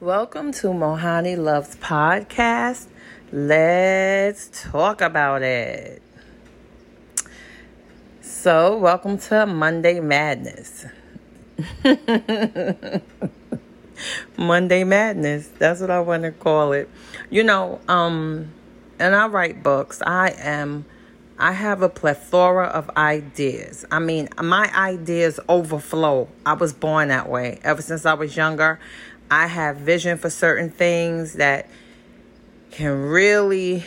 Welcome to Mohani Loves Podcast. Let's talk about it. So, welcome to Monday Madness. Monday Madness. That's what I want to call it. You know, um, and I write books. I am I have a plethora of ideas. I mean, my ideas overflow. I was born that way. Ever since I was younger, I have vision for certain things that can really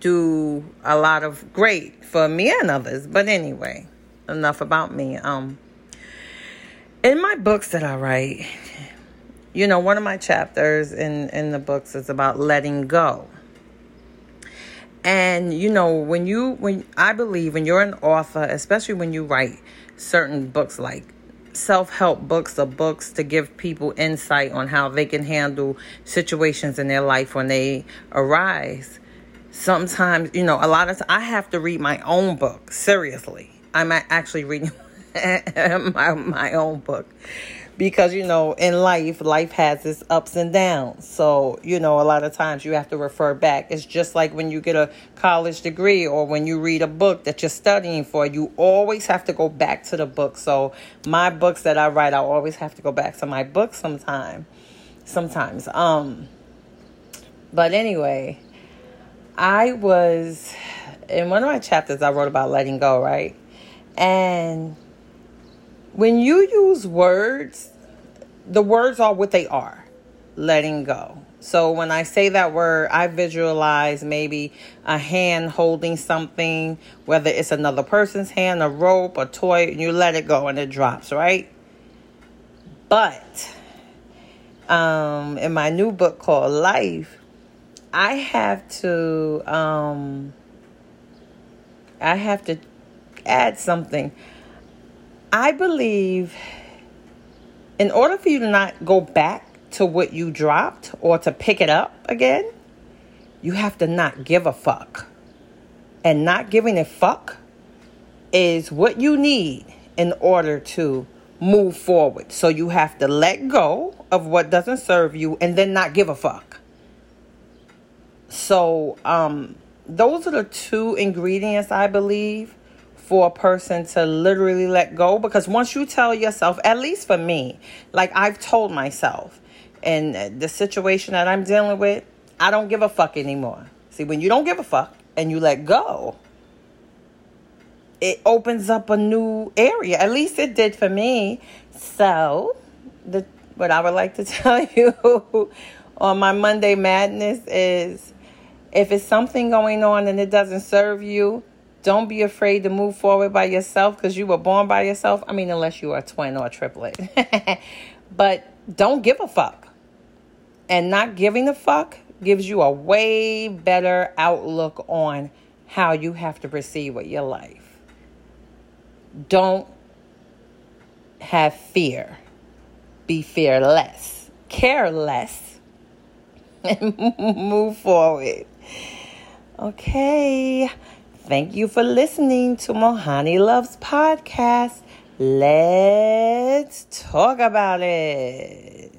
do a lot of great for me and others. But anyway, enough about me. Um in my books that I write, you know, one of my chapters in in the books is about letting go. And you know, when you when I believe when you're an author, especially when you write certain books like self help books or books to give people insight on how they can handle situations in their life when they arise. Sometimes, you know, a lot of times I have to read my own book. Seriously, I'm actually reading my my own book because you know in life life has its ups and downs. So you know a lot of times you have to refer back. It's just like when you get a college degree or when you read a book that you're studying for you always have to go back to the book. So my books that i write i always have to go back to my book sometime sometimes. Um but anyway i was in one of my chapters i wrote about letting go right? And when you use words, the words are what they are letting go. So when I say that word, I visualize maybe a hand holding something, whether it's another person's hand, a rope, a toy, and you let it go and it drops, right? But um, in my new book called Life, I have to um, I have to add something. I believe in order for you to not go back to what you dropped or to pick it up again, you have to not give a fuck. And not giving a fuck is what you need in order to move forward. So you have to let go of what doesn't serve you and then not give a fuck. So, um, those are the two ingredients I believe for a person to literally let go because once you tell yourself, at least for me, like I've told myself, in the situation that I'm dealing with, I don't give a fuck anymore. See, when you don't give a fuck and you let go, it opens up a new area. At least it did for me. So, the what I would like to tell you on my Monday madness is if it's something going on and it doesn't serve you, don't be afraid to move forward by yourself because you were born by yourself. I mean, unless you are a twin or a triplet. but don't give a fuck. And not giving a fuck gives you a way better outlook on how you have to proceed with your life. Don't have fear. Be fearless. Care less. And move forward. Okay. Thank you for listening to Mohani Loves Podcast. Let's talk about it.